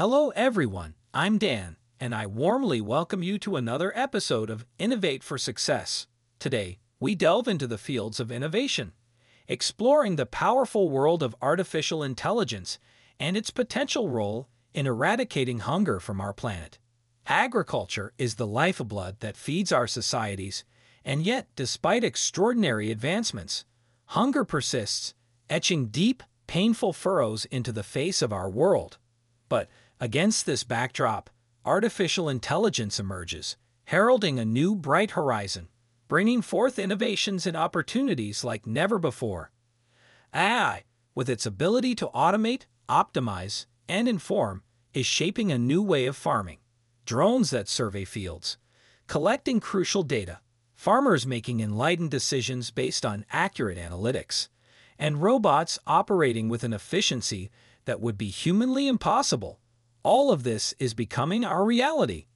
Hello, everyone. I'm Dan, and I warmly welcome you to another episode of Innovate for Success. Today, we delve into the fields of innovation, exploring the powerful world of artificial intelligence and its potential role in eradicating hunger from our planet. Agriculture is the lifeblood that feeds our societies, and yet, despite extraordinary advancements, hunger persists, etching deep, painful furrows into the face of our world. But against this backdrop, artificial intelligence emerges, heralding a new bright horizon, bringing forth innovations and opportunities like never before. AI, with its ability to automate, optimize, and inform, is shaping a new way of farming. Drones that survey fields, collecting crucial data, farmers making enlightened decisions based on accurate analytics, and robots operating with an efficiency that would be humanly impossible. All of this is becoming our reality.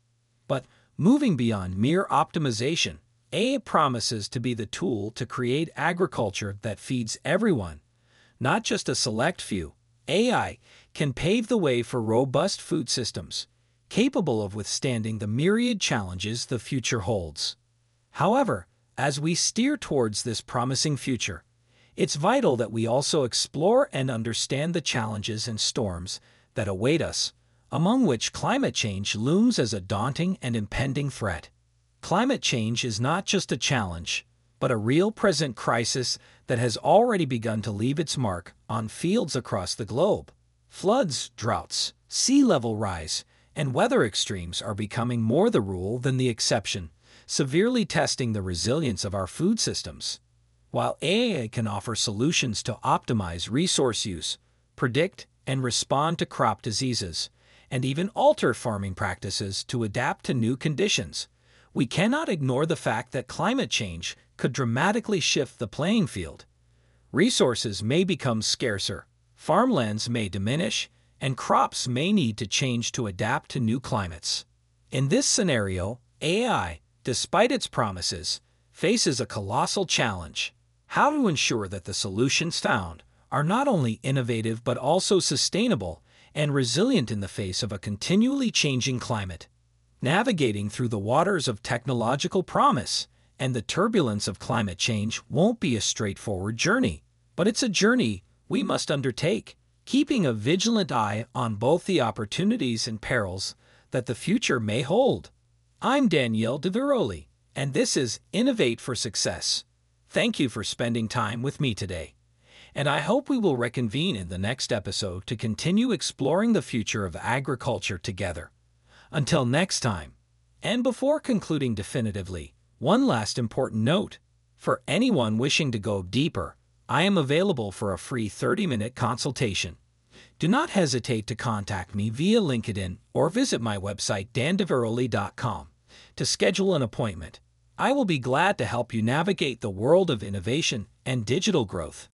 But moving beyond mere optimization, AI promises to be the tool to create agriculture that feeds everyone, not just a select few. AI can pave the way for robust food systems, capable of withstanding the myriad challenges the future holds. However, as we steer towards this promising future, it's vital that we also explore and understand the challenges and storms that await us, among which climate change looms as a daunting and impending threat. Climate change is not just a challenge, but a real present crisis that has already begun to leave its mark on fields across the globe. Floods, droughts, sea level rise, and weather extremes are becoming more the rule than the exception, severely testing the resilience of our food systems. While AI can offer solutions to optimize resource use, predict and respond to crop diseases, and even alter farming practices to adapt to new conditions, we cannot ignore the fact that climate change could dramatically shift the playing field. Resources may become scarcer, farmlands may diminish, and crops may need to change to adapt to new climates. In this scenario, AI, despite its promises, faces a colossal challenge how to ensure that the solutions found are not only innovative but also sustainable and resilient in the face of a continually changing climate. Navigating through the waters of technological promise and the turbulence of climate change won't be a straightforward journey, but it's a journey we must undertake, keeping a vigilant eye on both the opportunities and perils that the future may hold. I'm Danielle DeViroli, and this is Innovate for Success. Thank you for spending time with me today, and I hope we will reconvene in the next episode to continue exploring the future of agriculture together. Until next time, and before concluding definitively, one last important note. For anyone wishing to go deeper, I am available for a free 30-minute consultation. Do not hesitate to contact me via LinkedIn or visit my website dandeveroli.com to schedule an appointment. I will be glad to help you navigate the world of innovation and digital growth.